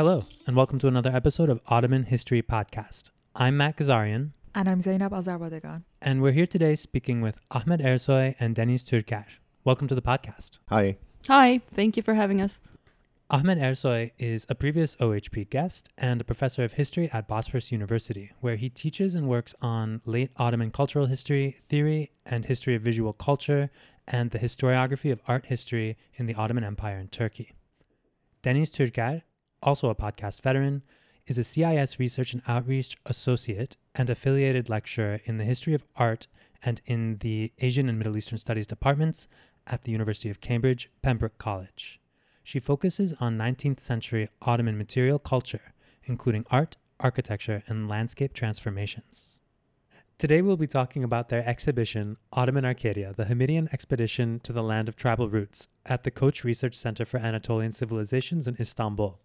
Hello, and welcome to another episode of Ottoman History Podcast. I'm Matt Ghazarian, And I'm Zeynep Azarbadegan. and we're here today speaking with Ahmet Ersoy and Deniz Türker. Welcome to the podcast. Hi. Hi, thank you for having us. Ahmet Ersoy is a previous OHP guest and a professor of history at Bosphorus University, where he teaches and works on late Ottoman cultural history, theory, and history of visual culture, and the historiography of art history in the Ottoman Empire in Turkey. Deniz Türker, also a podcast veteran, is a CIS Research and Outreach Associate and affiliated lecturer in the history of art and in the Asian and Middle Eastern Studies departments at the University of Cambridge, Pembroke College. She focuses on 19th century Ottoman material culture, including art, architecture, and landscape transformations. Today we'll be talking about their exhibition, Ottoman Arcadia, the Hamidian Expedition to the Land of Tribal Roots, at the Koç Research Center for Anatolian Civilizations in Istanbul.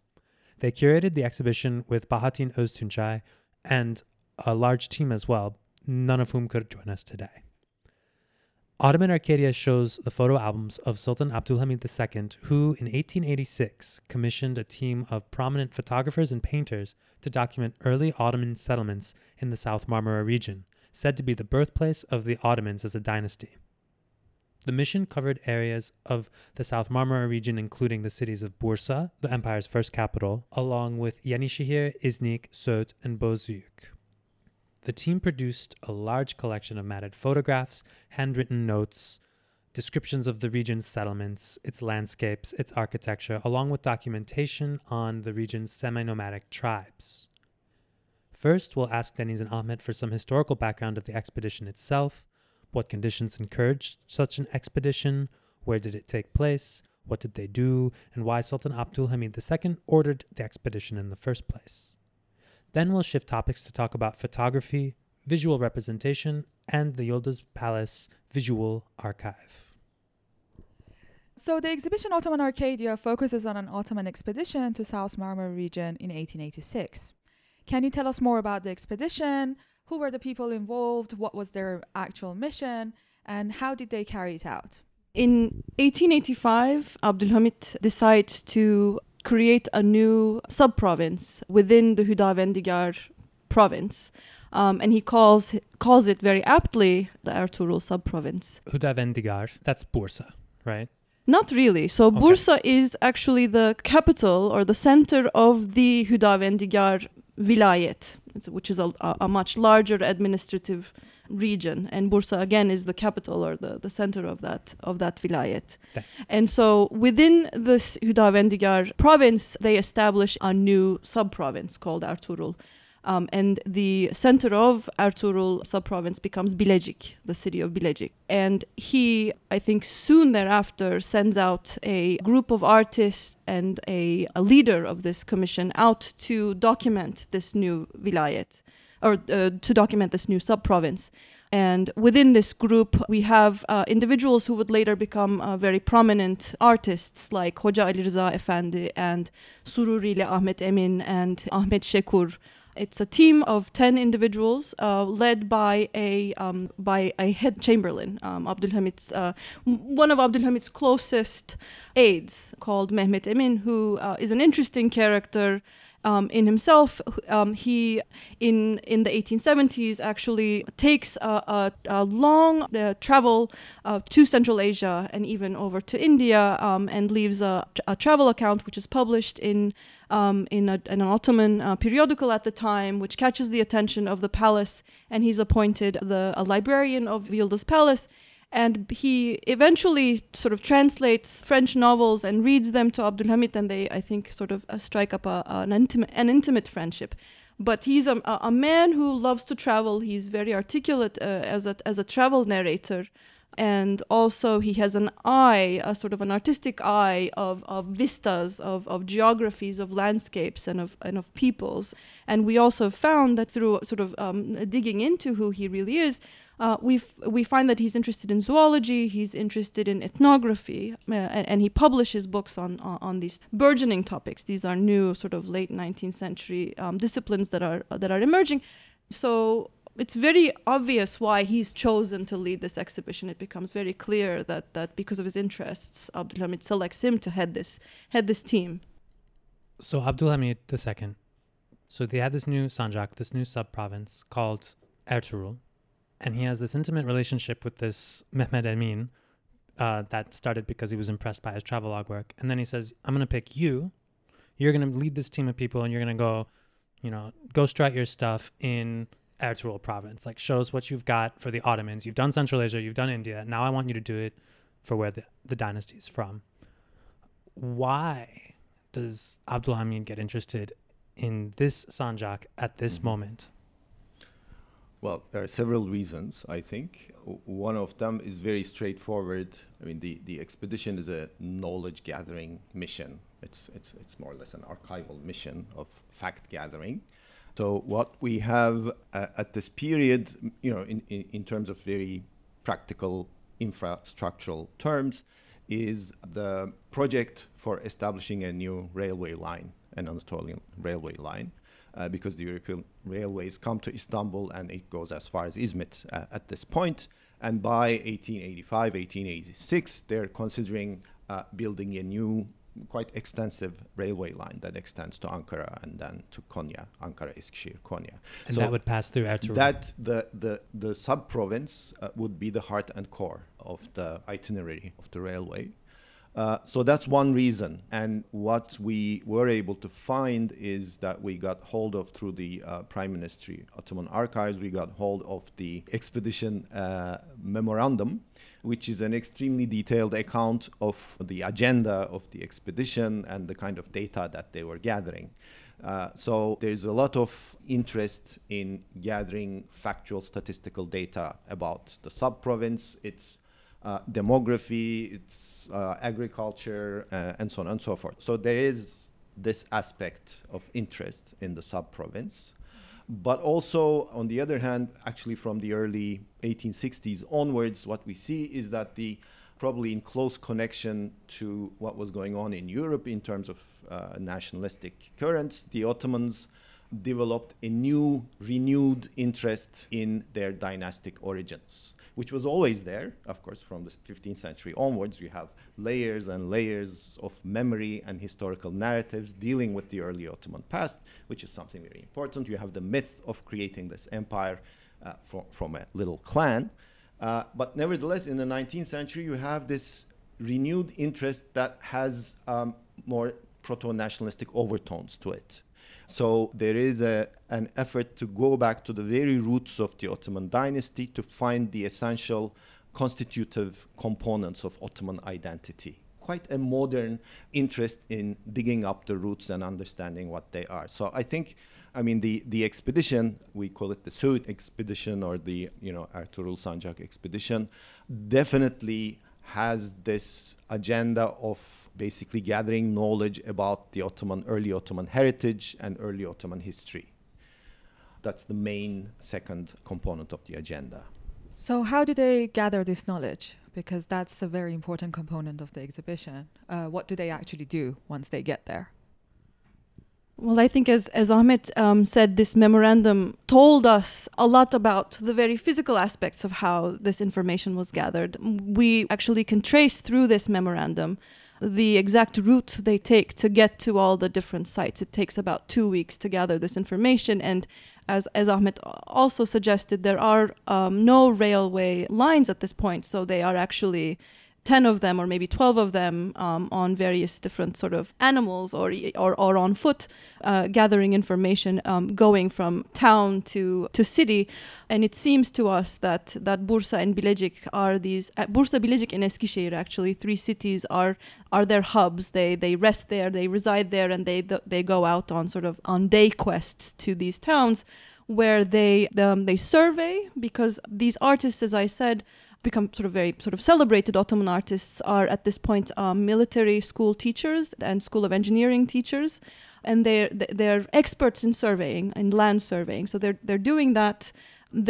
They curated the exhibition with Bahattin Öztunçay and a large team as well, none of whom could join us today. Ottoman Arcadia shows the photo albums of Sultan Abdulhamid II, who in 1886 commissioned a team of prominent photographers and painters to document early Ottoman settlements in the South Marmara region, said to be the birthplace of the Ottomans as a dynasty. The mission covered areas of the South Marmara region, including the cities of Bursa, the empire's first capital, along with Yenişehir, Iznik, Söğüt, and Bozüyük. The team produced a large collection of matted photographs, handwritten notes, descriptions of the region's settlements, its landscapes, its architecture, along with documentation on the region's semi nomadic tribes. First, we'll ask Deniz and Ahmet for some historical background of the expedition itself, what conditions encouraged such an expedition, where did it take place, what did they do, and why Sultan Abdulhamid II ordered the expedition in the first place. Then we'll shift topics to talk about photography, visual representation, and the Yıldız Palace Visual Archive. So the exhibition Ottoman Arcadia focuses on an Ottoman expedition to South Marmara region in 1886. Can you tell us more about the expedition? Who were the people involved? What was their actual mission? And how did they carry it out? In 1885, Abdülhamit decides to create a new sub-province within the Hüdavendigar province. Um, and he calls calls it very aptly the Ertuğrul sub-province. Hudavendigar, that's Bursa, right? Not really. So Okay. Bursa is actually the capital or the center of the Hüdavendigar vilayet, which is a, a, much larger administrative region. And Bursa again is the capital or the, the center of that of that vilayet. Okay. And so within this Hüdavendigar province, they establish a new sub-province called Ertuğrul. Um, and the center of Ertuğrul sub-province becomes Bilecik, the city of Bilecik. And he, I think, soon thereafter sends out a group of artists and a, a leader of this commission out to document this new vilayet, or uh, to document this new sub-province. And within this group, we have uh, individuals who would later become uh, very prominent artists like Hoca Ali Rıza Efendi and Sururi Ahmet Emin and Ahmet Şekur. It's a team of ten individuals uh, led by a um, by a head chamberlain, um, Abdülhamit's uh, one of Abdülhamit's closest aides, called Mehmet Emin, who uh, is an interesting character um, in himself. Um, he in in the 1870s actually takes a, a, a long uh, travel uh, to Central Asia and even over to India, um, and leaves a, a travel account which is published in um, in, in an Ottoman uh, periodical at the time, which catches the attention of the palace, and he's appointed the a librarian of Yıldız Palace. And he eventually sort of translates French novels and reads them to Abdulhamid, and they, I think, sort of uh, strike up a, an, intimate, an intimate friendship. But he's a, a man who loves to travel. He's very articulate uh, as a as a travel narrator, and also he has an eye, a sort of an artistic eye of, of vistas, of, of geographies, of landscapes, and of and of peoples. And we also found that through sort of um, digging into who he really is, uh, we we find that he's interested in zoology, he's interested in ethnography, uh, and, and he publishes books on, on on these burgeoning topics. These are new sort of late 19th century um, disciplines that are that are emerging. So it's very obvious why he's chosen to lead this exhibition. It becomes very clear that that because of his interests, Abdulhamid selects him to head this head this team. So Abdulhamid II, so they had this new Sanjak, this new sub province called Ertugrul, and he has this intimate relationship with this Mehmed Emin uh, that started because he was impressed by his travelogue work. And then he says, I'm going to pick you. You're going to lead this team of people and you're going to go, you know, go strut your stuff in Ertugrul province. Like, shows what you've got for the Ottomans. You've done Central Asia, you've done India. Now I want you to do it for where the, the dynasty is from. Why does Abdul Hamid get interested in this Sanjak at this Mhm. moment? Well, there are several reasons, I think. One of them is very straightforward. I mean, the, the expedition is a knowledge gathering mission. It's, it's, it's more or less an archival mission of fact gathering. So, what we have uh, at this period, you know, in, in, in terms of very practical infrastructural terms, is the project for establishing a new railway line, an Anatolian railway line uh, because the European railways come to Istanbul and it goes as far as Izmit uh, at this point. And by 1885, 1886, they're considering uh, building a new, quite extensive railway line that extends to Ankara and then to Konya, Ankara, Eskişehir, Konya. And So that would pass through Ertugrul. That the the the sub province uh, would be the heart and core of the itinerary of the railway. Uh, so that's one reason. And what we were able to find is that we got hold of through the uh, Prime Ministry Ottoman Archives, we got hold of the expedition uh, memorandum, which is an extremely detailed account of the agenda of the expedition and the kind of data that they were gathering. Uh, so there's a lot of interest in gathering factual statistical data about the sub-province, its uh, demography, its uh, agriculture, uh, and so on and so forth. So there is this aspect of interest in the sub-province. But also, on the other hand, actually from the early 1860s onwards, what we see is that the probably in close connection to what was going on in Europe in terms of uh, nationalistic currents, the Ottomans developed a new, renewed interest in their dynastic origins, which was always there, of course, from the 15th century onwards. You have layers and layers of memory and historical narratives dealing with the early Ottoman past, which is something very important. You have the myth of creating this empire uh, fro- from a little clan. Uh, but nevertheless, in the 19th century, you have this renewed interest that has um, more proto nationalistic overtones to it. So there is a, an effort to go back to the very roots of the Ottoman dynasty to find the essential constitutive components of Ottoman identity. Quite a modern interest in digging up the roots and understanding what they are. So I think, I mean, the, the expedition, we call it the Söğüt expedition or the, you know, Ertugrul Sancak expedition, definitely has this agenda of basically gathering knowledge about the Ottoman, early Ottoman heritage and early Ottoman history. That's the main second component of the agenda. So, how do they gather this knowledge? Because that's a very important component of the exhibition. Uh, what do they actually do once they get there? Well, I think as as Ahmet um, said, this memorandum told us a lot about the very physical aspects of how this information was gathered. We actually can trace through this memorandum the exact route they take to get to all the different sites. It takes about two weeks to gather this information, and as as Ahmet also suggested, there are um, no railway lines at this point, so they are actually 10 of them or maybe 12 of them um, on various different sort of animals or or, or on foot uh, gathering information um, going from town to to city. And it seems to us that that Bursa and Bilecik are these uh, Bursa Bilecik and Eskişehir actually three cities are are their hubs. They they rest there they reside there and they they go out on sort of on day quests to these towns where they um, they survey because these artists as I said become sort of very sort of celebrated Ottoman artists are at this point um, military school teachers and school of engineering teachers, and they're they're experts in surveying and land surveying. So they're they're doing that.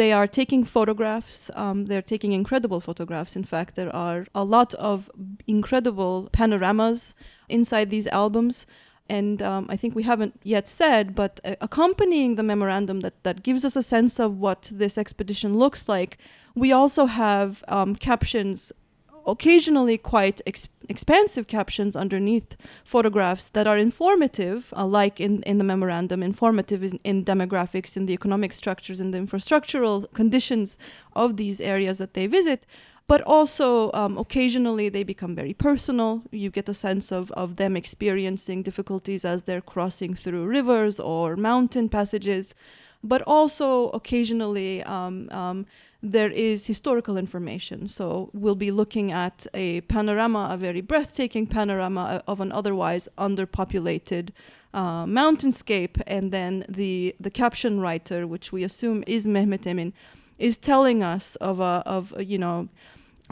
They are taking photographs. Um, they're taking incredible photographs. In fact, there are a lot of incredible panoramas inside these albums. And um, I think we haven't yet said, but uh, accompanying the memorandum that, that gives us a sense of what this expedition looks like, we also have um, captions occasionally quite ex- expansive captions underneath photographs that are informative, uh, like in, in the memorandum, informative in, in demographics, in the economic structures, in the infrastructural conditions of these areas that they visit. But also, um, occasionally, they become very personal. You get a sense of, of them experiencing difficulties as they're crossing through rivers or mountain passages. But also, occasionally, um, um, there is historical information. So we'll be looking at a panorama, a very breathtaking panorama uh, of an otherwise underpopulated uh, mountainscape, and then the the caption writer, which we assume is Mehmet Emin, is telling us of a of a, you know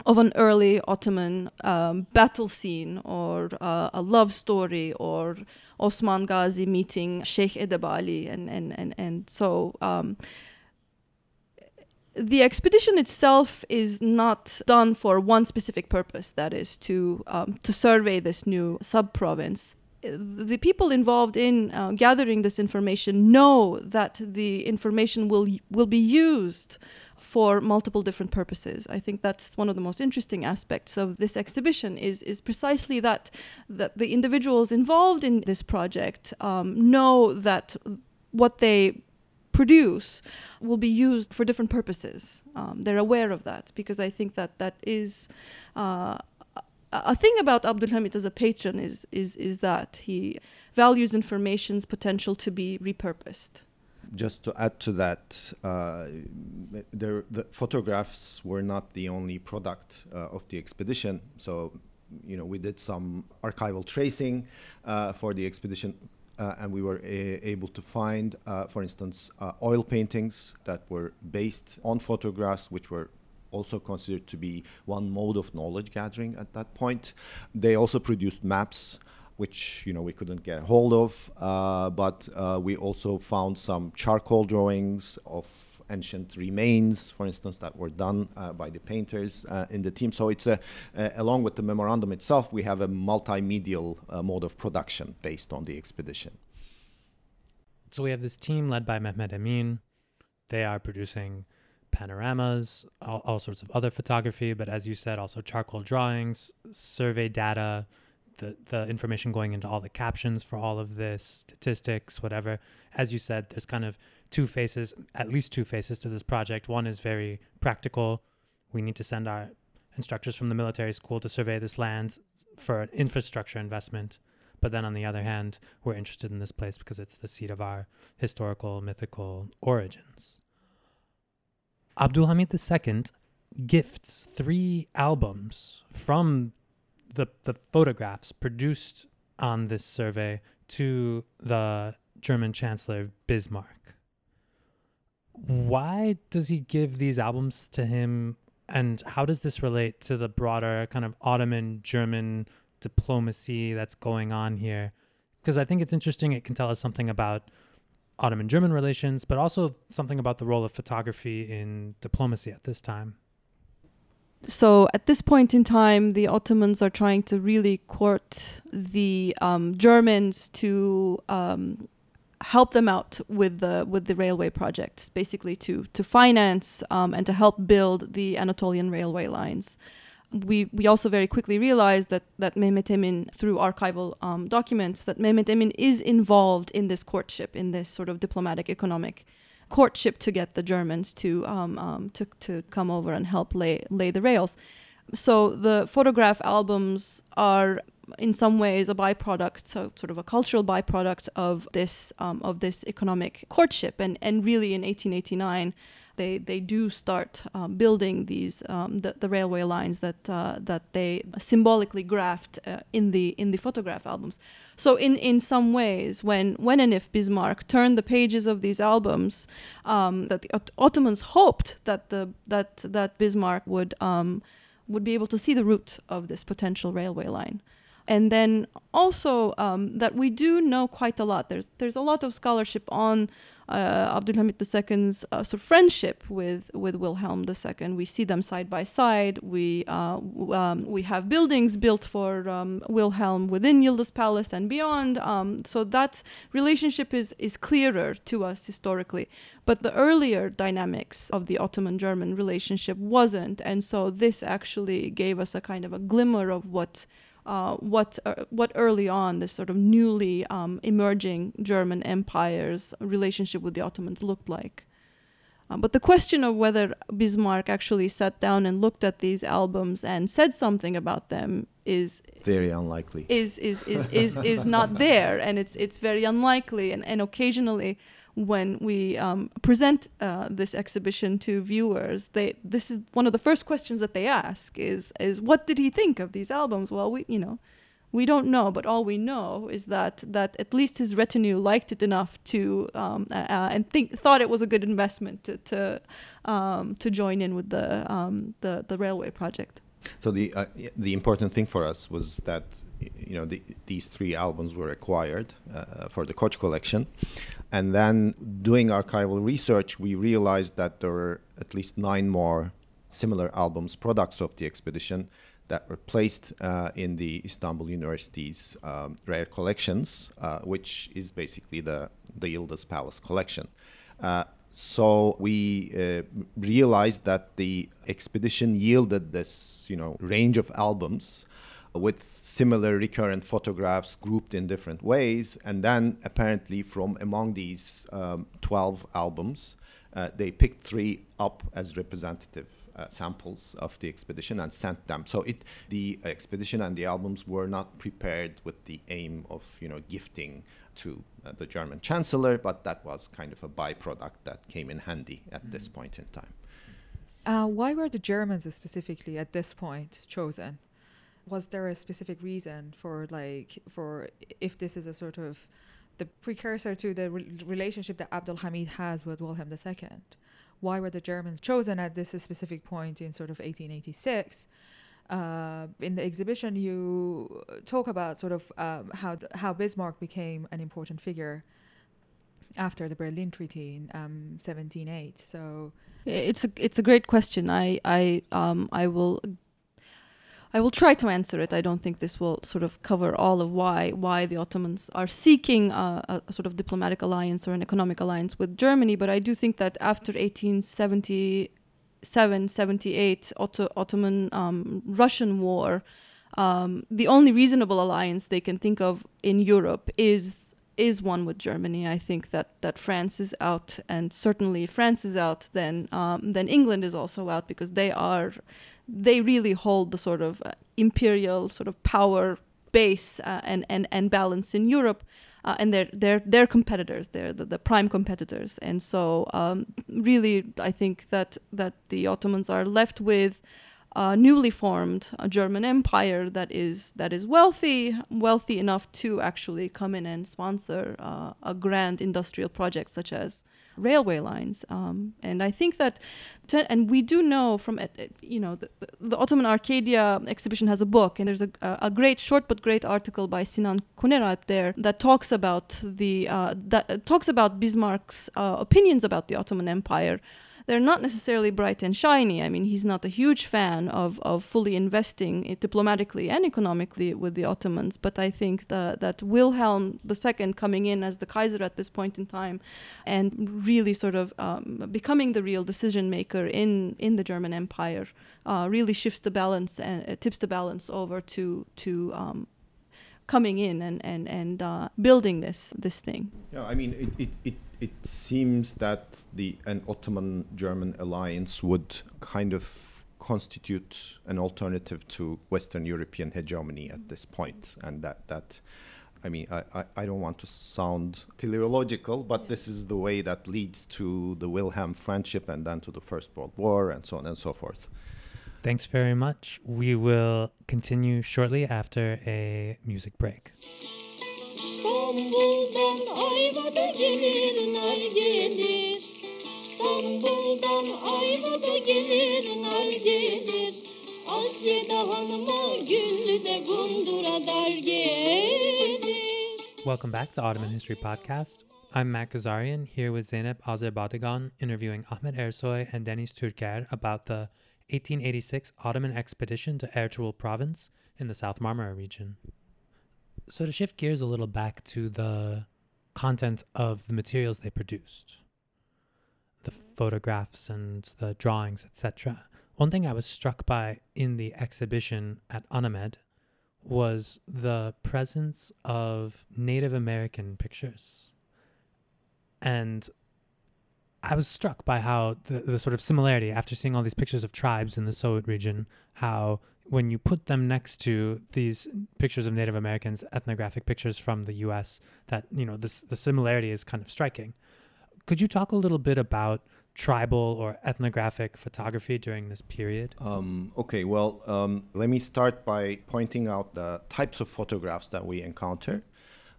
of an early Ottoman um, battle scene or uh, a love story or Osman Ghazi meeting Sheikh Edebali and and and and so. Um, the expedition itself is not done for one specific purpose, that is to um, to survey this new sub province. The people involved in uh, gathering this information know that the information will will be used for multiple different purposes. I think that's one of the most interesting aspects of this exhibition is is precisely that that the individuals involved in this project um, know that what they produce will be used for different purposes. Um, they're aware of that because I think that that is uh, a thing about Abdul Hamid as a patron is is is that he values information's potential to be repurposed. Just to add to that, uh, there, the photographs were not the only product uh, of the expedition. So, you know, we did some archival tracing uh, for the expedition and we were a- able to find, uh, for instance, uh, oil paintings that were based on photographs, which were also considered to be one mode of knowledge gathering at that point. They also produced maps, which you know we couldn't get hold of, uh, but uh, we also found some charcoal drawings of ancient remains, for instance, that were done uh, by the painters uh, in the team. So it's a, uh, along with the memorandum itself, we have a multimedial mode of production based on the expedition. So we have this team led by Mehmet Emin. They are producing panoramas, all, all sorts of other photography, but as you said, also charcoal drawings, survey data, the the information going into all the captions for all of this, statistics, whatever. As you said, there's kind of two faces, at least two faces to this project. One is very practical. We need to send our instructors from the military school to survey this land for an infrastructure investment. But then on the other hand, we're interested in this place because it's the seat of our historical, mythical origins. Abdulhamid II gifts three albums from the, the photographs produced on this survey to the German Chancellor Bismarck. Why does he give these albums to him? And how does this relate to the broader kind of Ottoman German diplomacy that's going on here? Because I think it's interesting. It can tell us something about Ottoman German relations, but also something about the role of photography in diplomacy at this time. So at this point in time, the Ottomans are trying to really court the um, Germans to um, help them out with the with the railway project, basically to to finance um, and to help build the Anatolian railway lines. We we also very quickly realized that that Mehmet Emin, through archival um, documents, that Mehmet Emin is involved in this courtship, in this sort of diplomatic economic courtship to get the Germans to um, um, to to come over and help lay lay the rails. So the photograph albums are in some ways a byproduct, so sort of a cultural byproduct of this um, of this economic courtship, and and really in 1889 they they do start um, building these um, the, the railway lines that uh, that they symbolically graphed uh, in the in the photograph albums. So in in some ways, when when and if Bismarck turned the pages of these albums, um, that the Ot- Ottomans hoped that the that that Bismarck would um, would be able to see the route of this potential railway line and then also um, that we do know quite a lot. There's there's a lot of scholarship on uh, Abdulhamid II's uh, sort of friendship with with Wilhelm II. We see them side by side. We uh, w- um, we have buildings built for um, Wilhelm within Yildiz Palace and beyond. Um, so that relationship is is clearer to us historically. But the earlier dynamics of the Ottoman-German relationship wasn't, and so this actually gave us a kind of a glimmer of what uh, what uh, what early on this sort of newly um, emerging German empire's relationship with the Ottomans looked like. Uh, but the question of whether Bismarck actually sat down and looked at these albums and said something about them is Very unlikely. is is is is, is not there, and it's it's very unlikely. And and occasionally, when we um, present uh, this exhibition to viewers, they this is one of the first questions that they ask is is what did he think of these albums? Well, we you know. We don't know, but all we know is that that at least his retinue liked it enough to um, uh, and think thought it was a good investment to to, um, to join in with the um, the the railway project. So the uh, the important thing for us was that you know the, these three albums were acquired uh, for the Koç collection, and then doing archival research, we realized that there were at least nine more similar albums, products of the expedition, that were placed uh, in the Istanbul University's um, rare collections, uh, which is basically the the Yıldız Palace collection. Uh, so we uh, realized that the expedition yielded this, you know, range of albums with similar recurrent photographs grouped in different ways, and then apparently from among these um, 12 albums, uh, they picked three up as representative uh, samples of the expedition and sent them. So it, the expedition and the albums were not prepared with the aim of, you know, gifting to uh, the German chancellor, but that was kind of a byproduct that came in handy at this point in time. Uh, why were the Germans specifically at this point chosen? Was there a specific reason for like for if this is a sort of the precursor to the re- relationship that Abdul Hamid has with Wilhelm II? Why were the Germans chosen at this specific point in sort of 1886? Uh, in the exhibition, you talk about sort of um, how how Bismarck became an important figure after the Berlin Treaty in um, 1708. So It's a it's a great question. I I um I will I will try to answer it. I don't think this will sort of cover all of why why the Ottomans are seeking a, a, sort of diplomatic alliance or an economic alliance with Germany. But I do think that after 1877, 78 Otto, Ottoman um, Russian War, um, the only reasonable alliance they can think of in Europe is is one with Germany. I think that that France is out, and certainly if France is out, then um, then England is also out because they are they really hold the sort of uh, imperial sort of power base uh, and and and balance in Europe. Uh, and they're they're they're competitors. They're the, the prime competitors, and so um, really, I think that that the Ottomans are left with a newly formed uh, German empire that is that is wealthy, wealthy enough to actually come in and sponsor uh, a grand industrial project such as railway lines. Um, and I think that, and we do know from it, it- you know the, the Ottoman Arcadia exhibition has a book, and there's a, a great short but great article by Sinan Kuneralp there that talks about the uh, that uh, talks about Bismarck's uh, opinions about the Ottoman Empire they're not necessarily bright and shiny. I mean, he's not a huge fan of, of fully investing diplomatically and economically with the Ottomans. But I think the, that Wilhelm II coming in as the Kaiser at this point in time and really sort of um, becoming the real decision maker in, in the German Empire uh, really shifts the balance and uh, tips the balance over to, to um, coming in and, and, and uh, building this, this thing. Yeah, I mean, it, it, it, it seems that the an Ottoman-German alliance would kind of constitute an alternative to Western European hegemony at this point, and that that. I mean, I, I, I don't want to sound teleological, but this is the way that leads to the Wilhelm friendship and then to the First World War and so on and so forth. Thanks very much. We will continue shortly after a music break. Ayvada gelir Ayvada gelir Asya'da hanıma gundura Welcome back to Ottoman History Podcast. I'm Matt Ghazarian here with Zeynep Azarbadegan interviewing Ahmet Ersoy and Deniz Türker about the 1886 Ottoman expedition to Ertuğrul province in the South Marmara region. So to shift gears a little back to the content of the materials they produced, the photographs and the drawings, etc. One thing I was struck by in the exhibition at Anamed was the presence of Native American pictures. And I was struck by how the, the sort of similarity after seeing all these pictures of tribes in the Söğüt region, how when you put them next to these pictures of Native Americans, ethnographic pictures from the US, that, you know, this, the similarity is kind of striking. Could you talk a little bit about tribal or ethnographic photography during this period? Um, okay, well, um, let me start by pointing out the types of photographs that we encounter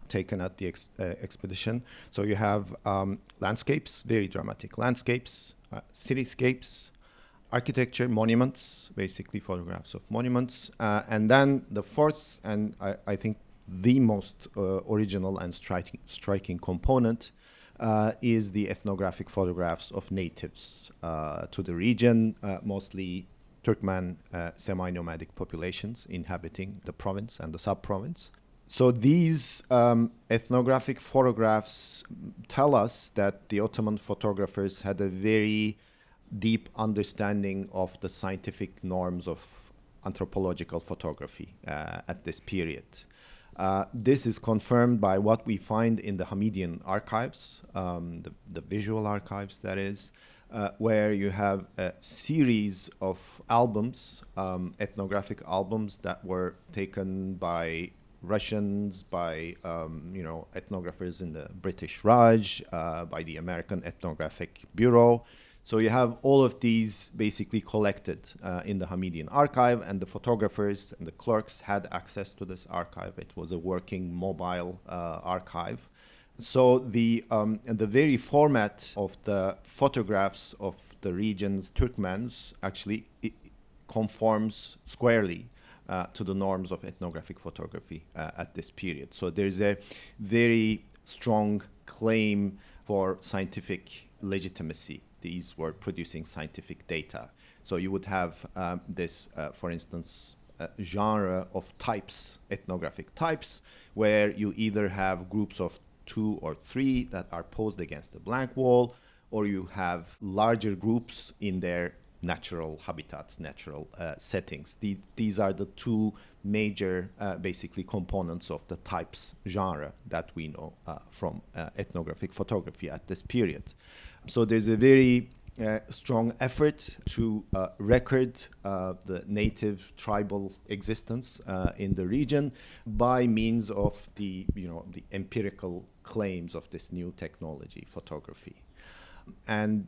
taken at the ex- uh, expedition. So you have um, landscapes, very dramatic landscapes, uh, cityscapes, architecture, monuments, basically photographs of monuments. Uh, and then the fourth, and I, I think the most uh, original and striking, striking component uh, is the ethnographic photographs of natives uh, to the region, uh, mostly Turkmen uh, semi nomadic populations inhabiting the province and the sub province. So these um, ethnographic photographs tell us that the Ottoman photographers had a very deep understanding of the scientific norms of anthropological photography uh, at this period. Uh, this is confirmed by what we find in the Hamidian archives, um, the, the, visual archives, that is, uh, where you have a series of albums, um, ethnographic albums that were taken by Russians, by um, you know ethnographers in the British Raj, uh, by the American Ethnographic Bureau. So you have all of these basically collected uh, in the Hamidian archive, and the photographers and the clerks had access to this archive. It was a working mobile uh, archive. So the um, the very format of the photographs of the region's Turkmens actually conforms squarely uh, to the norms of ethnographic photography uh, at this period. So there's a very strong claim for scientific legitimacy. These were producing scientific data. So you would have um, this, uh, for instance, uh, genre of types, ethnographic types, where you either have groups of two or three that are posed against the blank wall, or you have larger groups in their natural habitats, natural uh, settings. The, these are the two major, uh, basically, components of the types genre that we know uh, from uh, ethnographic photography at this period. So there's a very uh, strong effort to uh, record uh, the native tribal existence uh, in the region by means of the you know the empirical claims of this new technology photography. And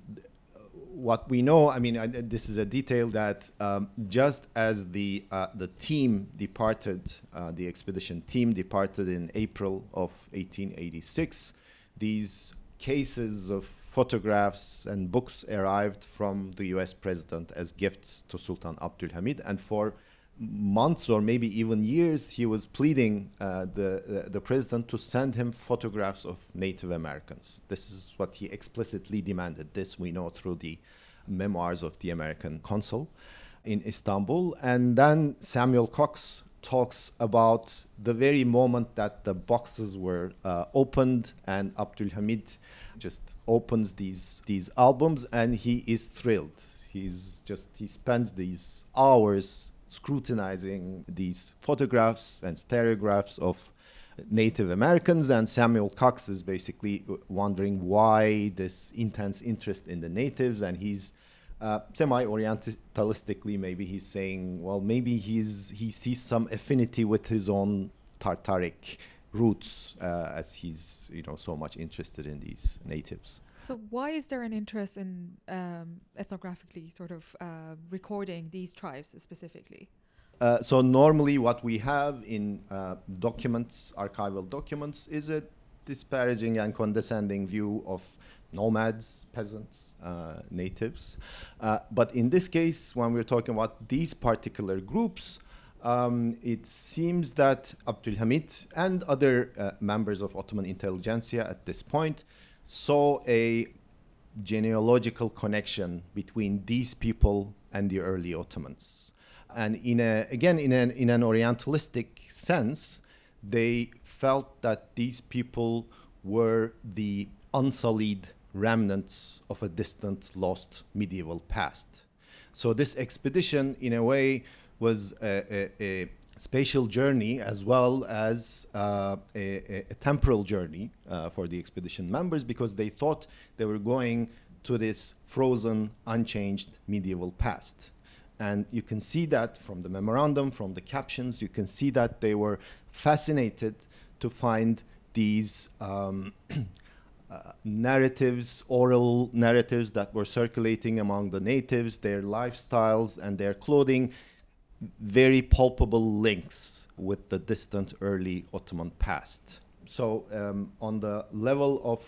what we know, I mean, I, this is a detail that um, just as the uh, the team departed, uh, the expedition team departed in April of 1886, these cases of photographs and books arrived from the U.S. president as gifts to Sultan Abdul Hamid, and for months or maybe even years, he was pleading uh, the, uh, the president to send him photographs of Native Americans. This is what he explicitly demanded. This we know through the memoirs of the American consul in Istanbul. And then Samuel Cox talks about the very moment that the boxes were uh, opened and Abdul Hamid just opens these these albums and he is thrilled. He's just he spends these hours scrutinizing these photographs and stereographs of Native Americans, and Samuel Cox is basically wondering why this intense interest in the natives, and he's uh, semi-orientalistically maybe he's saying, well, maybe he's he sees some affinity with his own Tartaric roots, uh, as he's you know so much interested in these natives. So why is there an interest in um, ethnographically sort of uh, recording these tribes specifically? Uh, so normally what we have in uh, documents, archival documents, is a disparaging and condescending view of nomads, peasants, uh, natives. Uh, but in this case, when we're talking about these particular groups, um, it seems that Abdülhamit and other uh, members of Ottoman intelligentsia at this point saw a genealogical connection between these people and the early Ottomans. And in a, again, in an, in an Orientalistic sense, they felt that these people were the unsullied remnants of a distant, lost medieval past. So this expedition, in a way, was a, a, a spatial journey as well as uh, a, a, temporal journey uh, for the expedition members because they thought they were going to this frozen, unchanged medieval past. And you can see that from the memorandum, from the captions, you can see that they were fascinated to find these um, narratives, oral narratives that were circulating among the natives, their lifestyles and their clothing, very palpable links with the distant early Ottoman past. So, um, on the level of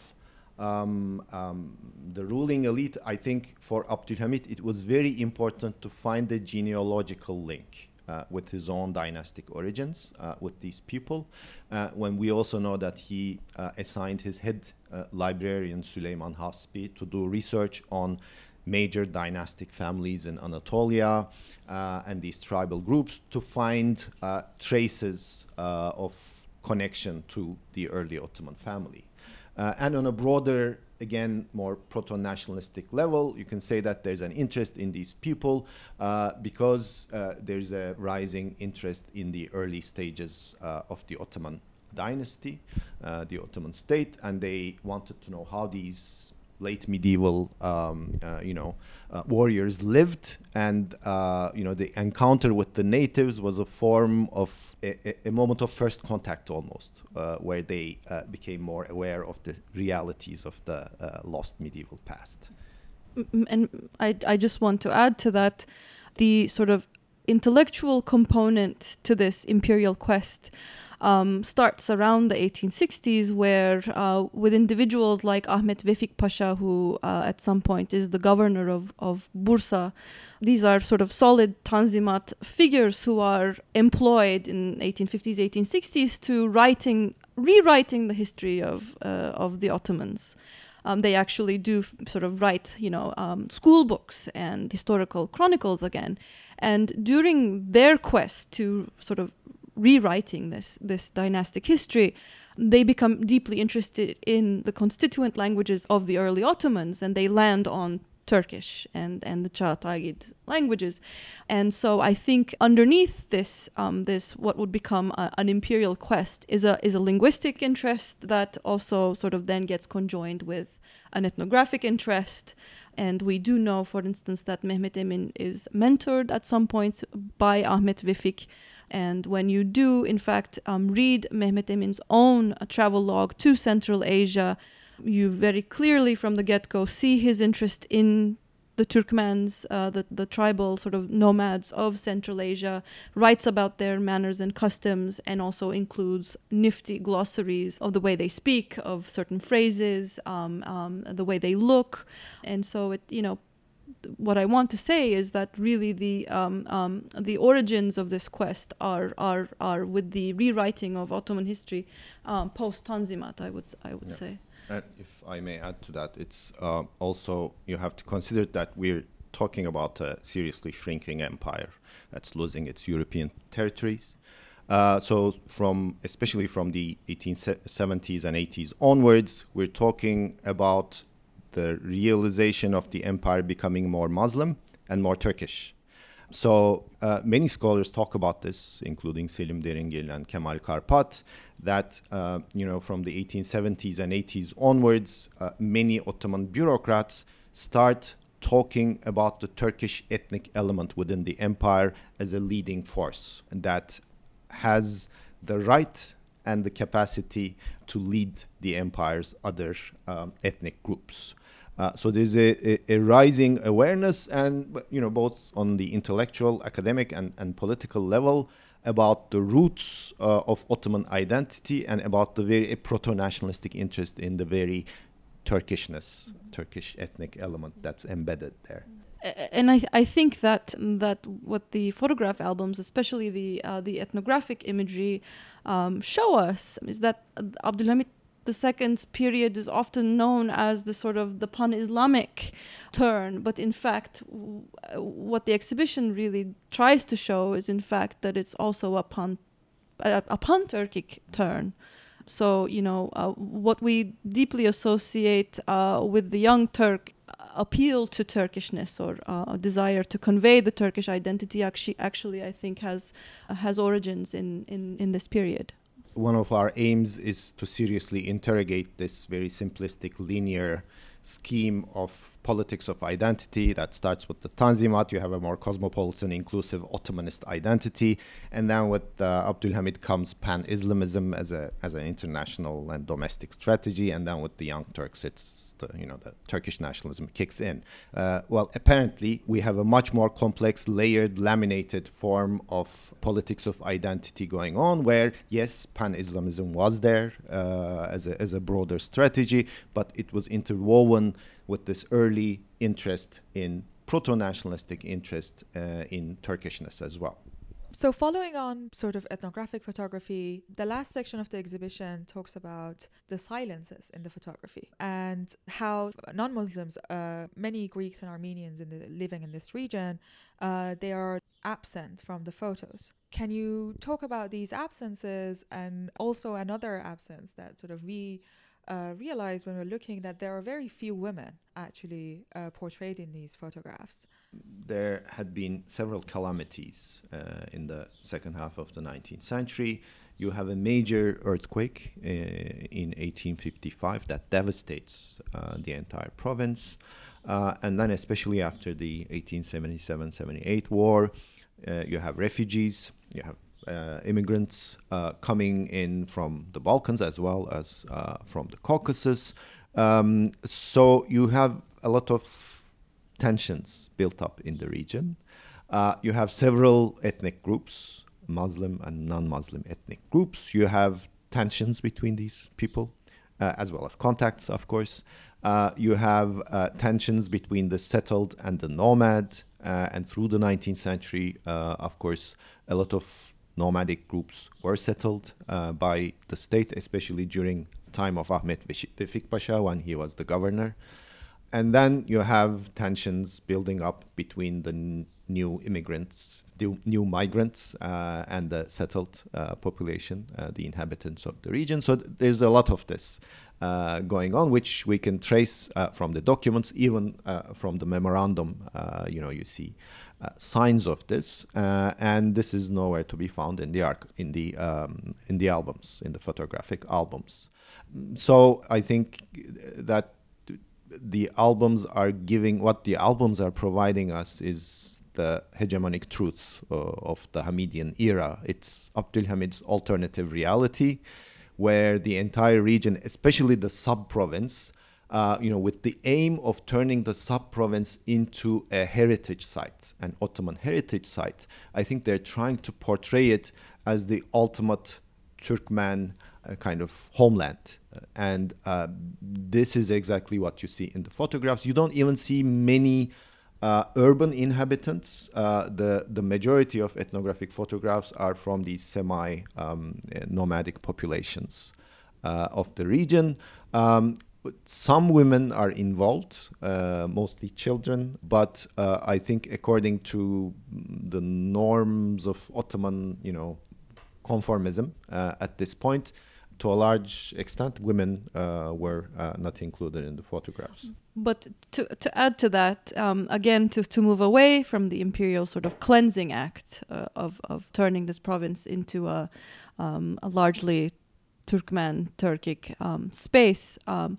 um, um, the ruling elite, I think for Abdulhamid it was very important to find the genealogical link. Uh, with his own dynastic origins uh, with these people. Uh, when we also know that he uh, assigned his head uh, librarian Süleyman Hasbi to do research on major dynastic families in Anatolia uh, and these tribal groups to find traces of connection to the early Ottoman family. And on a broader, again, more proto nationalistic level, you can say that there's an interest in these people uh, because uh, there's a rising interest in the early stages of the Ottoman dynasty, the Ottoman state, and they wanted to know how these late medieval, um, uh, you know, uh, warriors lived, and uh, you know, the encounter with the natives was a form of a, a moment of first contact, almost, uh, where they uh, became more aware of the realities of the uh, lost medieval past. And I, I just want to add to that, the sort of intellectual component to this imperial quest um, starts around the 1860s, where uh, with individuals like Ahmet Vefik Pasha, who uh, at some point is the governor of, of Bursa, these are sort of solid Tanzimat figures who are employed in 1850s, 1860s to writing, rewriting the history of, uh, of the Ottomans. Um, they actually do f- sort of write, you know, um, school books and historical chronicles again. And during their quest to sort of rewriting this this dynastic history, they become deeply interested in the constituent languages of the early Ottomans, and they land on Turkish and and the Çağatay languages, and so I think underneath this um, this what would become a, an imperial quest is a is a linguistic interest that also sort of then gets conjoined with an ethnographic interest. And we do know, for instance, that Mehmet Emin is mentored at some point by Ahmet Vefik, and when you do, in fact, um, read Mehmet Emin's own uh, travel log to Central Asia, you very clearly from the get go see his interest in the Turkmens, uh, the, the tribal sort of nomads of Central Asia, writes about their manners and customs, and also includes nifty glossaries of the way they speak, of certain phrases, um, um, the way they look. And so it, you know, what I want to say is that really the um, um, the origins of this quest are are are with the rewriting of Ottoman history um, post Tanzimat. I would I would yeah. say. And if I may add to that, it's uh, also you have to consider that we're talking about a seriously shrinking empire that's losing its European territories. Uh, so from especially from the 1870s and 80s onwards, we're talking about the realization of the empire becoming more Muslim and more Turkish. So uh, many scholars talk about this, including Selim Deringil and Kemal Karpat, that uh, you know from the 1870s and 80s onwards, uh, many Ottoman bureaucrats start talking about the Turkish ethnic element within the empire as a leading force that has the right and the capacity to lead the empire's other um, ethnic groups. Uh, so there's a, a, a, rising awareness, and you know, both on the intellectual, academic, and, and political level, about the roots uh, of Ottoman identity and about the very proto-nationalistic interest in the very Turkishness, Turkish ethnic element that's embedded there. And I, I think that that what the photograph albums, especially the uh, the ethnographic imagery, um, show us is that Abdulhamid II's period is often known as the sort of the pan-Islamic turn, but in fact, w- what the exhibition really tries to show is in fact that it's also a pan a, a pan-Turkic turn. So you know uh, what we deeply associate uh, with the young Turk appeal to Turkishness or uh, desire to convey the Turkish identity actually, actually I think has uh, has origins in, in, in this period. One of our aims is to seriously interrogate this very simplistic, linear scheme of politics of identity that starts with the Tanzimat. You have a more cosmopolitan, inclusive Ottomanist identity, and then with uh, Abdul Hamid comes pan-Islamism as a as an international and domestic strategy, and then with the Young Turks, it's the, you know the Turkish nationalism kicks in. Uh, well, apparently we have a much more complex, layered, laminated form of politics of identity going on, where yes, pan-Islamism was there uh, as a as a broader strategy, but it was interwoven with this early interest in proto-nationalistic interest uh, in Turkishness as well. So, following on sort of ethnographic photography, the last section of the exhibition talks about the silences in the photography and how non Muslims, uh, many Greeks and Armenians in the, living in this region, uh, they are absent from the photos. Can you talk about these absences and also another absence that sort of we uh, realized when we we're looking that there are very few women actually uh, portrayed in these photographs. There had been several calamities uh, in the second half of the 19th century. You have a major earthquake uh, in 1855 that devastates uh, the entire province. And then, especially after the 1877 78 war, you have refugees, you have uh, immigrants uh, coming in from the Balkans as well as uh, from the Caucasus. Um, so you have a lot of tensions built up in the region. Uh, you have several ethnic groups, Muslim and non Muslim ethnic groups. You have tensions between these people, uh, as well as contacts, of course. Uh, you have tensions between the settled and the nomad. and through the 19th century, of course, a lot of nomadic groups were settled uh, by the state, especially during time of Ahmet Vefik Pasha when he was the governor. And then you have tensions building up between the n- new immigrants, the new migrants, uh, and the settled uh, population, uh, the inhabitants of the region. So th- there's a lot of this going on, which we can trace from the documents, even from the memorandum. you know, you see uh, signs of this, uh, and this is nowhere to be found in the arc in the um, in the albums, in the photographic albums. So I think that the albums are giving what the albums are providing us is the hegemonic truth uh, of the Hamidian era. It's Abdul Hamid's alternative reality, where the entire region, especially the sub province, uh, you know, with the aim of turning the sub-province into a heritage site, an Ottoman heritage site. I think they're trying to portray it as the ultimate Turkmen uh, kind of homeland. And uh, this is exactly what you see in the photographs. You don't even see many uh, urban inhabitants. Uh, the, the majority of ethnographic photographs are from these semi um, nomadic populations of the region. Um, some women are involved, uh, mostly children, but uh, I think according to the norms of Ottoman, you know, conformism uh, at this point, to a large extent, women uh, were uh, not included in the photographs. But to, to add to that, um, again, to, to move away from the imperial sort of cleansing act uh, of, of turning this province into a, um, a largely Turkmen Turkic um, space um,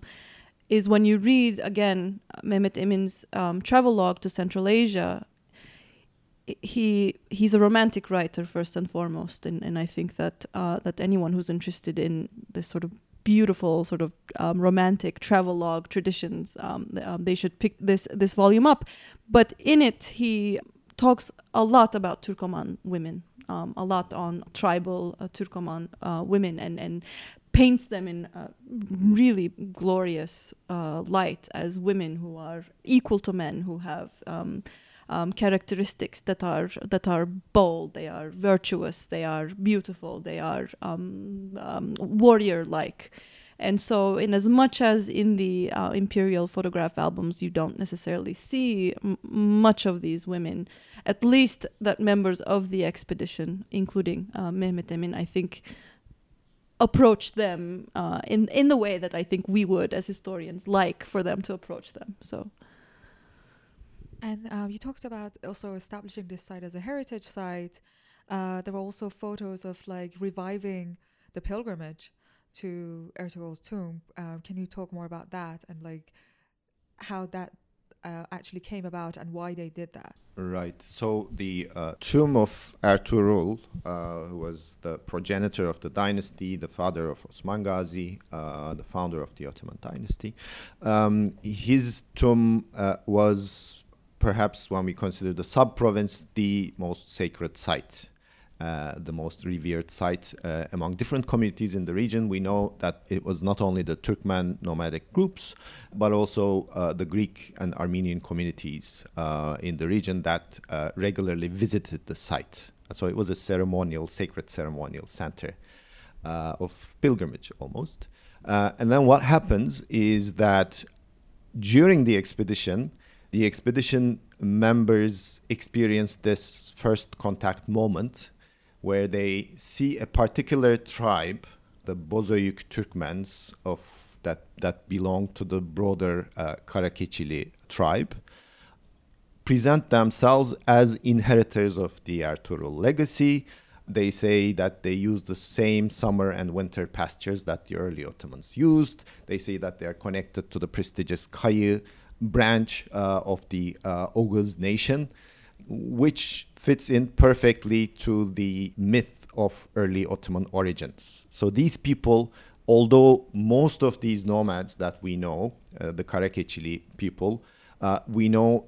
is when you read again Mehmet Emin's um, travel log to Central Asia. He he's a romantic writer first and foremost, and, and I think that uh, that anyone who's interested in this sort of beautiful sort of um, romantic travelogue traditions, um, um, they should pick this this volume up. But in it, he talks a lot about Turkoman women um, a lot on tribal uh, Turkoman uh, women and, and paints them in a really glorious uh, light as women who are equal to men, who have um, um, characteristics that are that are bold, they are virtuous, they are beautiful, they are um, um, warrior-like. And so, in as much as in the uh, imperial photograph albums you don't necessarily see m- much of these women, at least that members of the expedition, including uh, Mehmet Emin, I think, approach them uh, in in the way that I think we would as historians like for them to approach them. So. And uh, you talked about also establishing this site as a heritage site. Uh, there were also photos of like reviving the pilgrimage to Ertugrul's tomb. Um, can you talk more about that and like how that uh, actually came about and why they did that? Right. So the uh, tomb of Ertugrul, uh, who was the progenitor of the dynasty, the father of Osman Ghazi, uh, the founder of the Ottoman dynasty, um, his tomb uh, was perhaps when we consider the sub-province the most sacred site. Uh, the most revered site uh, among different communities in the region. We know that it was not only the Turkmen nomadic groups, but also uh, the Greek and Armenian communities uh, in the region that uh, regularly visited the site. So it was a ceremonial, sacred ceremonial center uh, of pilgrimage almost. and then what happens is that during the expedition, the expedition members experience this first contact moment where they see a particular tribe, the Bozoyuk Turkmens of that that belong to the broader uh, Karakeçili tribe, present themselves as inheritors of the Ertugrul legacy. They say that they use the same summer and winter pastures that the early Ottomans used. They say that they are connected to the prestigious Kayı branch uh, of the uh, Oghuz nation, which fits in perfectly to the myth of early Ottoman origins. So these people, although most of these nomads that we know, uh, the Karakeçili people, we know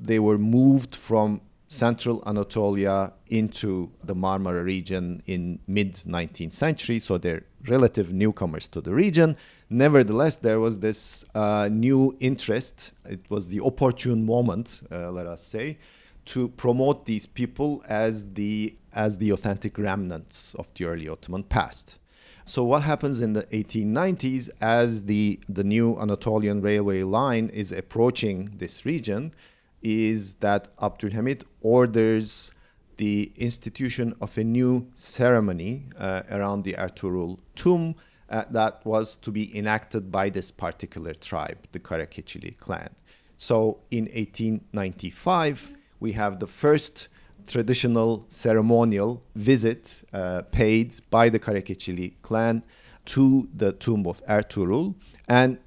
they were moved from central Anatolia into the Marmara region in mid 19th century, so they're relative newcomers to the region. Nevertheless, there was this uh, new interest. It was the opportune moment, uh, let us say, to promote these people as the as the authentic remnants of the early Ottoman past. So what happens in the 1890s as the the new Anatolian railway line is approaching this region is that Abdülhamid orders the institution of a new ceremony uh, around the Ertugrul tomb uh, that was to be enacted by this particular tribe, the Karakeçili clan. So in 1895, we have the first traditional ceremonial visit uh, paid by the Karakeçili clan to the tomb of Ertugrul. And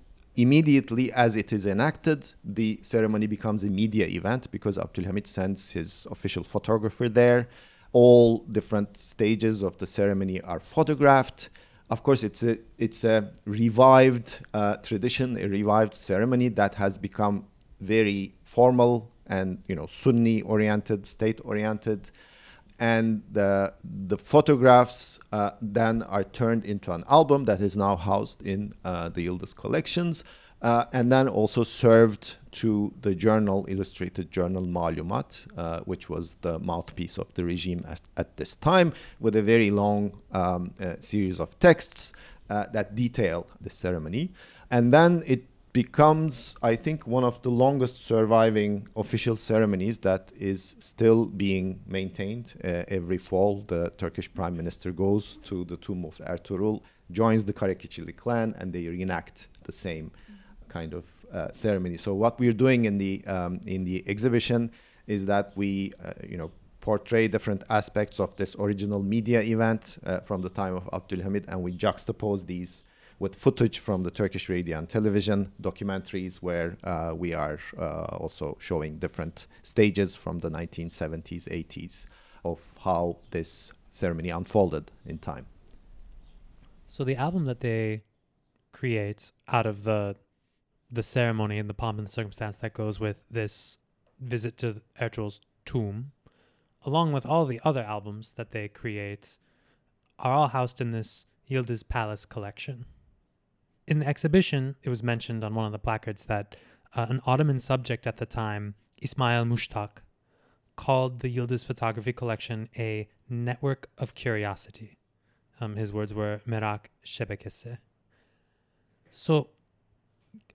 immediately as it is enacted, the ceremony becomes a media event because Abdülhamid sends his official photographer there. All different stages of the ceremony are photographed. Of course, it's a it's a revived uh, tradition, a revived ceremony that has become very formal and you know Sunni oriented, state oriented and the the photographs uh, then are turned into an album that is now housed in uh, the Yildiz collections, uh, and then also served to the journal, illustrated journal Malumat, uh, which was the mouthpiece of the regime at, at this time, with a very long um, uh, series of texts uh, that detail the ceremony, and then it becomes, I think, one of the longest surviving official ceremonies that is still being maintained. Uh, every fall, the Turkish prime minister goes to the tomb of Ertugrul, joins the Karakeçili clan, and they reenact the same kind of uh, ceremony. So what we're doing in the um, in the exhibition is that we, uh, you know, portray different aspects of this original media event uh, from the time of Abdülhamid, and we juxtapose these with footage from the Turkish radio and television documentaries, where uh, we are uh, also showing different stages from the 1970s, 80s of how this ceremony unfolded in time. So the album that they create out of the the ceremony and the pomp and circumstance that goes with this visit to Ertugrul's tomb, along with all the other albums that they create, are all housed in this Yildiz Palace collection. In the exhibition, it was mentioned on one of the placards that uh, an Ottoman subject at the time, Ismail Mushtaq, called the Yildiz photography collection a network of curiosity. Um, his words were merak shebekesi. So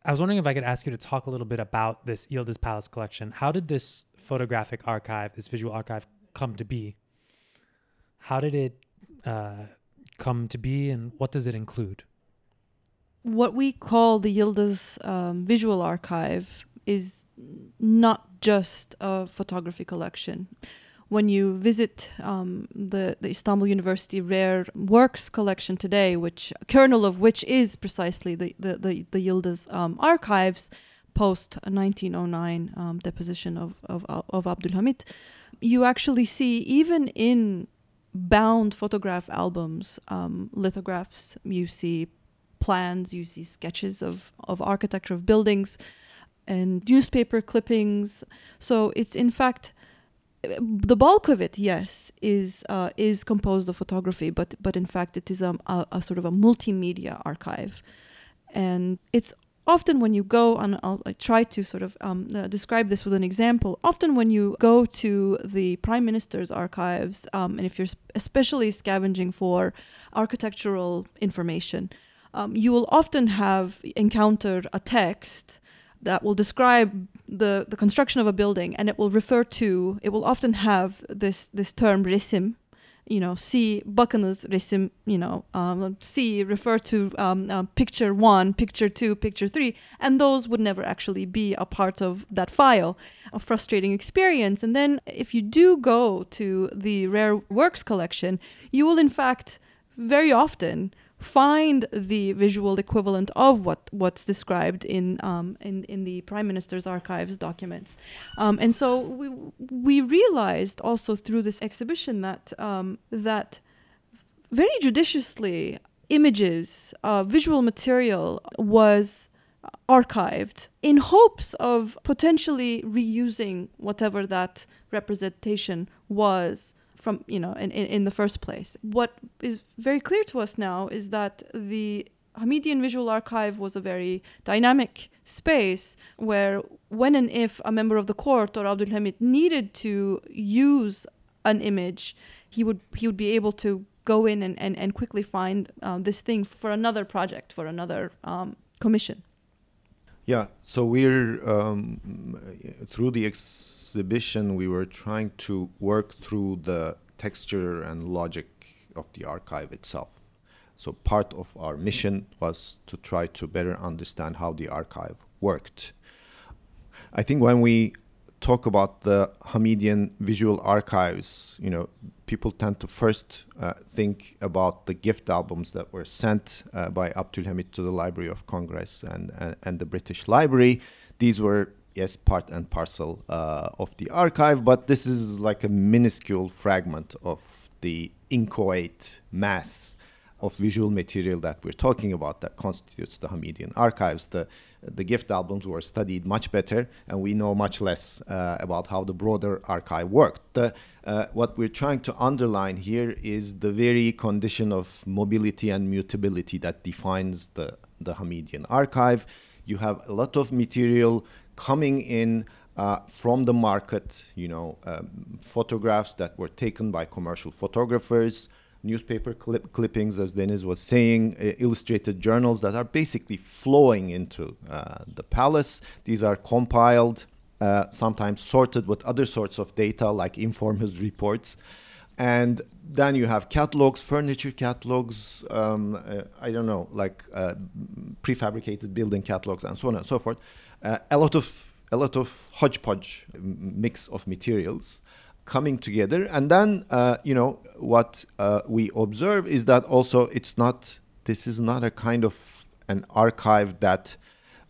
I was wondering if I could ask you to talk a little bit about this Yildiz Palace collection. How did this photographic archive, this visual archive, come to be? How did it uh, come to be, and what does it include? What we call the Yildiz um, Visual Archive is not just a photography collection. When you visit um, the, the Istanbul University Rare Works collection today, which kernel of which is precisely the the the, the Yildiz um, archives post 1909 um, deposition of of, of Abdulhamid, you actually see even in bound photograph albums, um, lithographs, you see plans, you see sketches of, of architecture of buildings and newspaper clippings. So it's in fact the bulk of it, yes, is uh, is composed of photography, but but in fact it is a, a, a sort of a multimedia archive, and it's often when you go and I'll I try to sort of um, uh, describe this with an example. Often when you go to the prime minister's archives, um, and if you're sp- especially scavenging for architectural information, um, you will often have encountered a text that will describe the, the construction of a building, and it will refer to. It will often have this this term resim, you know, see bakınız resim, you know, um, see refer to um, uh, picture one, picture two, picture three, and those would never actually be a part of that file. A frustrating experience. And then if you do go to the rare works collection, you will in fact very often find the visual equivalent of what what's described in um, in in the prime minister's archives documents, um, and so we we realized also through this exhibition that um, that very judiciously images, uh, visual material was archived in hopes of potentially reusing whatever that representation was from you know in, in, in the first place. What is very clear to us now is that the Hamidian Visual Archive was a very dynamic space where when and if a member of the court or Abdul Hamid needed to use an image, he would he would be able to go in and, and, and quickly find uh, this thing for another project, for another um, commission. Yeah, so we're um, through the exhibition, we were trying to work through the texture and logic of the archive itself. So part of our mission was to try to better understand how the archive worked. I think when we talk about the Hamidian visual archives, you know, people tend to first uh, think about the gift albums that were sent uh, by Abdul Hamid to the Library of Congress and, and, and the British Library. These were yes, part and parcel uh, of the archive, but this is like a minuscule fragment of the inchoate mass of visual material that we're talking about that constitutes the Hamidian archives. The, the gift albums were studied much better, and we know much less uh, about how the broader archive worked. The, uh, what we're trying to underline here is the very condition of mobility and mutability that defines the, the Hamidian archive. You have a lot of material coming in uh, from the market, you know, um, photographs that were taken by commercial photographers, newspaper clip- clippings, as Deniz was saying, uh, illustrated journals that are basically flowing into uh, the palace. These are compiled, uh, sometimes sorted with other sorts of data like informers reports. And then you have catalogs, furniture catalogs, um, uh, I don't know, like uh, prefabricated building catalogs, and so on and so forth uh, a lot of a lot of hodgepodge mix of materials coming together. And then uh, you know what uh, we observe is that also it's not this is not a kind of an archive that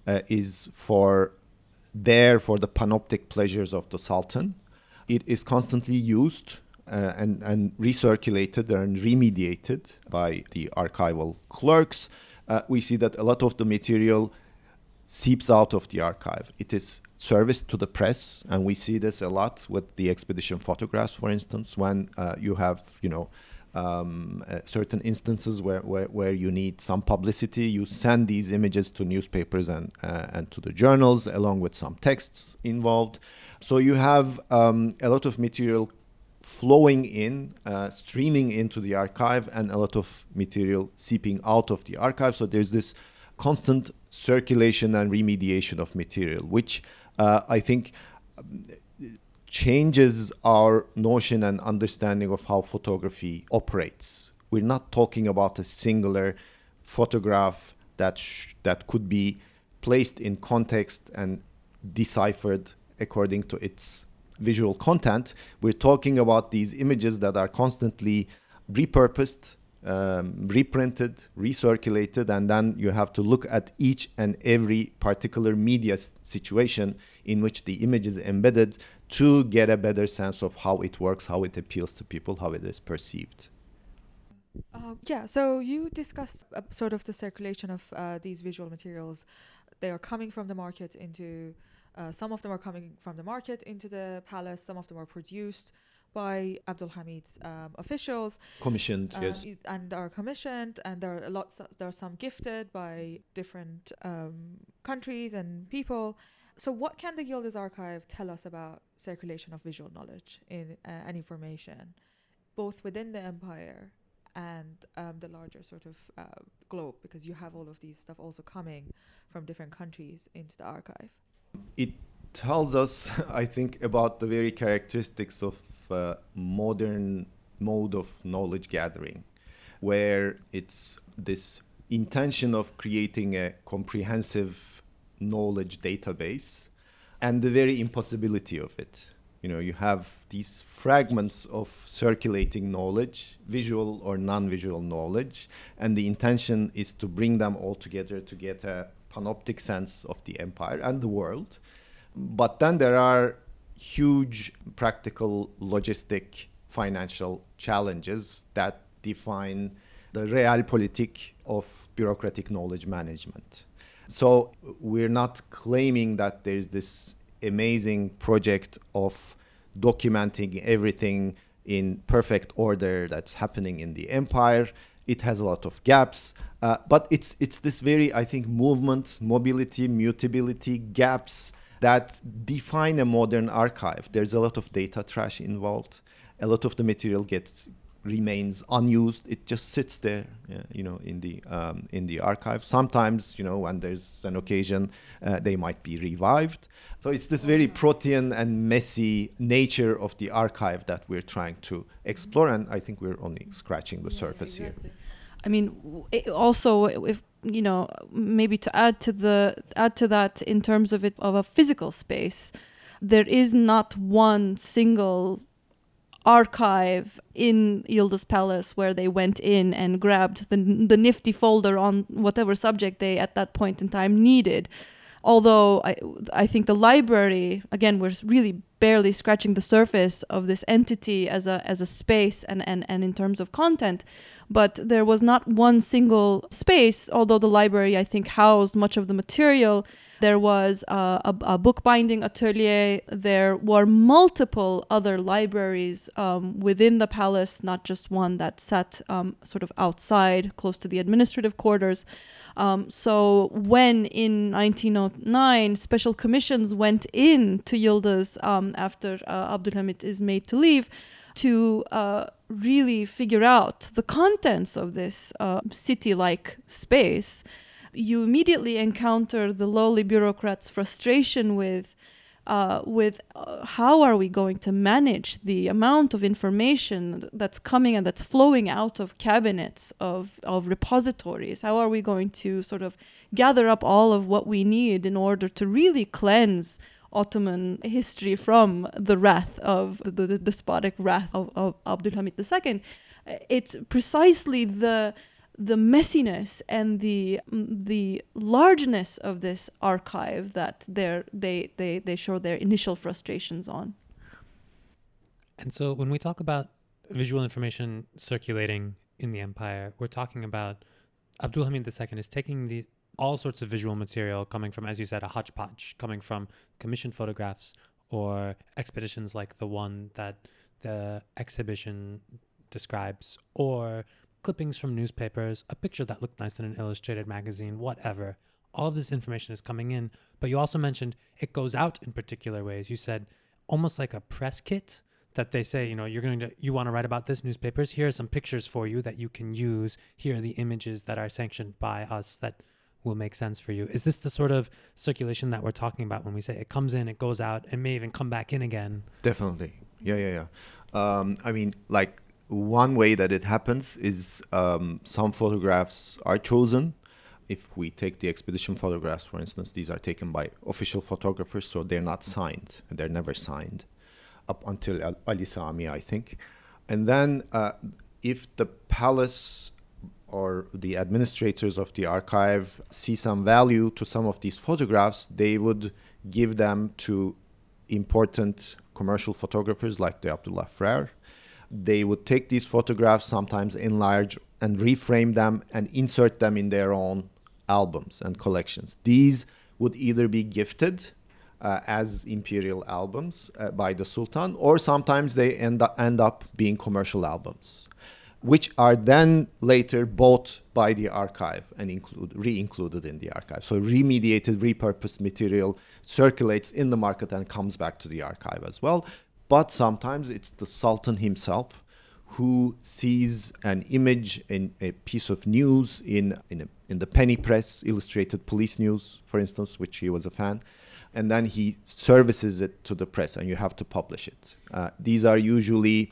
uh, is for there for the panoptic pleasures of the sultan. It is constantly used uh, and, and recirculated and remediated by the archival clerks uh, we see that a lot of the material seeps out of the archive. It is serviced to the press, and we see this a lot with the expedition photographs, for instance, when uh, you have, you know, um, uh, certain instances where, where, where you need some publicity, you send these images to newspapers and, uh, and to the journals along with some texts involved. So you have um, a lot of material flowing in, uh, streaming into the archive, and a lot of material seeping out of the archive. So there's this constant circulation and remediation of material, which uh, I think changes our notion and understanding of how photography operates. We're not talking about a singular photograph that sh- that could be placed in context and deciphered according to its visual content. We're talking about these images that are constantly repurposed, um, reprinted, recirculated, and then you have to look at each and every particular media situation in which the image is embedded to get a better sense of how it works, how it appeals to people, how it is perceived. Uh, yeah, so you discussed uh, sort of the circulation of uh, these visual materials. They are coming from the market into, uh, some of them are coming from the market into the palace, some of them are produced by Abdul Hamid's um, officials Commissioned, uh, yes. and are commissioned, and there are lots. There are some gifted by different um, countries and people. So, what can the Yildiz Archive tell us about circulation of visual knowledge in, uh, and information, both within the empire and um, the larger sort of uh, globe? Because you have all of these stuff also coming from different countries into the archive. It tells us, I think, about the very characteristics of uh, modern mode of knowledge gathering, where it's this intention of creating a comprehensive knowledge database and the very impossibility of it. You know, you have these fragments of circulating knowledge, visual or non visual knowledge, and the intention is to bring them all together to get a panoptic sense of the empire and the world. But then there are huge practical, logistic, financial challenges that define the realpolitik of bureaucratic knowledge management. So we're not claiming that there's this amazing project of documenting everything in perfect order that's happening in the empire. It has a lot of gaps, uh, but it's it's this very I think movement, mobility, mutability, gaps that define a modern archive. There's a lot of data trash involved. A lot of the material gets remains unused. It just sits there, uh, you know, in the um, in the archive. Sometimes, you know, when there's an occasion, uh, they might be revived. So it's this very protean and messy nature of the archive that we're trying to explore, and I think we're only scratching the surface here. I mean, also if you know maybe to add to the add to that in terms of it of a physical space, there is not one single archive in Yildiz Palace where they went in and grabbed the the nifty folder on whatever subject they at that point in time needed. Although I I think the library again we're really barely scratching the surface of this entity as a as a space and and, and in terms of content but there was not one single space although the library i think housed much of the material there was uh, a, a bookbinding atelier. There were multiple other libraries um, within the palace not just one that sat um, sort of outside close to the administrative quarters. Um, so when in 1909 special commissions went in to Yildiz um, after uh, Abdulhamid is made to leave to uh, really figure out the contents of this uh, city-like space, you immediately encounter the lowly bureaucrats' frustration with uh, with uh, how are we going to manage the amount of information that's coming and that's flowing out of cabinets of, of repositories how are we going to sort of gather up all of what we need in order to really cleanse Ottoman history from the wrath of the, the, despotic wrath of, of Abdulhamid II. It's precisely the the messiness and the mm, the largeness of this archive that they're, they they they show their initial frustrations on. And so when we talk about visual information circulating in the empire, we're talking about Abdulhamid II is taking all sorts of visual material coming from, as you said, a hodgepodge, coming from commissioned photographs or expeditions like the one that the exhibition describes, or clippings from newspapers, a picture that looked nice in an illustrated magazine, whatever. All of this information is coming in, but you also mentioned it goes out in particular ways. You said almost like a press kit that they say, you know, you're going to you want to write about this newspapers. Here are some pictures for you that you can use. Here are the images that are sanctioned by us that will make sense for you. Is this the sort of circulation that we're talking about when we say it comes in, it goes out, and may even come back in again? Definitely. Yeah, yeah, yeah. Um, I mean, like one way that it happens is um, some photographs are chosen. If we take the expedition photographs, for instance, these are taken by official photographers, so they're not signed. They're never signed up until Al- Ali Sami, I think. And then uh, if the palace or the administrators of the archive see some value to some of these photographs, they would give them to important commercial photographers like the Abdullah Frères. They would take these photographs, sometimes enlarge and reframe them and insert them in their own albums and collections. These would either be gifted uh, as imperial albums uh, by the Sultan, or sometimes they end up, end up being commercial albums which are then later bought by the archive and include, re-included in the archive. So remediated, repurposed material circulates in the market and comes back to the archive as well. But sometimes it's the Sultan himself who sees an image in a piece of news in in, a, in the penny press, illustrated police news, for instance, which he was a fan, and then he services it to the press, and you have to publish it. Uh, these are usually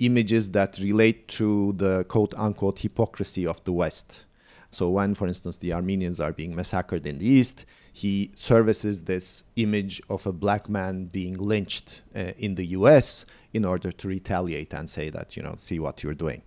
images that relate to the quote unquote hypocrisy of the West. So, when, for instance, the Armenians are being massacred in the East, he services this image of a black man being lynched uh, in the US in order to retaliate and say that, you know, see what you're doing.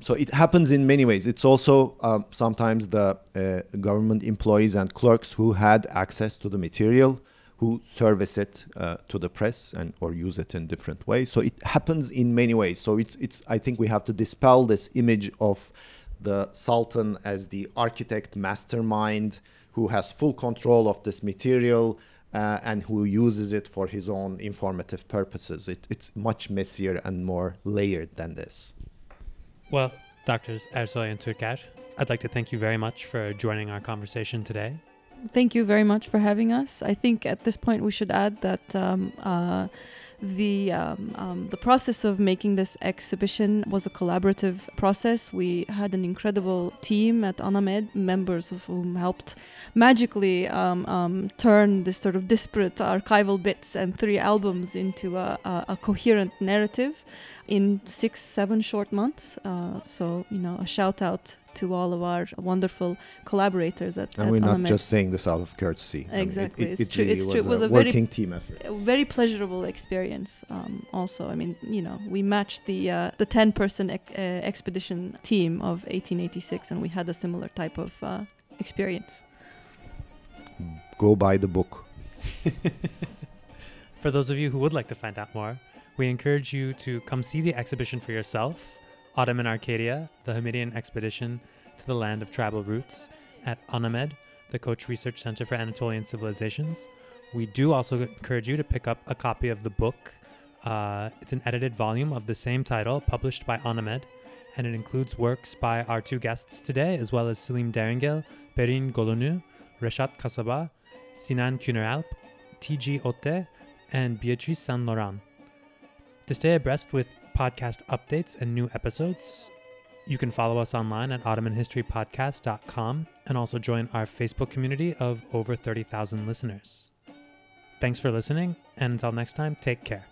So, it happens in many ways. It's also um, sometimes the uh, government employees and clerks who had access to the material who service it uh, to the press and or use it in different ways. So it happens in many ways. So it's it's I think we have to dispel this image of the sultan as the architect mastermind who has full control of this material uh, and who uses it for his own informative purposes. It, it's much messier and more layered than this. Well, Doctors Ersoy and Türker, I'd like to thank you very much for joining our conversation today. Thank you very much for having us. I think at this point we should add that um, uh, the um, um, the process of making this exhibition was a collaborative process. We had an incredible team at Anamed, members of whom helped magically um, um, turn this sort of disparate archival bits and three albums into a, a, a coherent narrative in six, seven short months. Uh, so you know, a shout out to all of our wonderful collaborators at And at we're not Anamed. just saying this out of courtesy. I mean, it- Exactly, it, it's it true- really it's was true. It was a a very- working team effort. a very pleasurable experience. Um, also, I mean, you know, we matched the uh, the ten person ec- uh, expedition team of 1886, and we had a similar type of uh, experience. Go buy the book. For those of you who would like to find out more, we encourage you to come see the exhibition for yourself Ottoman Arcadia, the Hamidian expedition to the land of tribal roots at Anamed, the Koç Research Center for Anatolian Civilizations. We do also encourage you to pick up a copy of the book. Uh, it's an edited volume of the same title, published by Anamed, and it includes works by our two guests today, as well as Selim Deringil, Perin Golonu, Reshat Kasaba, Sinan Küneralp, T.G. Otte, and Beatrice St. Laurent. To stay abreast with podcast updates and new episodes, you can follow us online at OttomanHistoryPodcast.com and also join our Facebook community of over 30,000 listeners. Thanks for listening, and until next time, take care.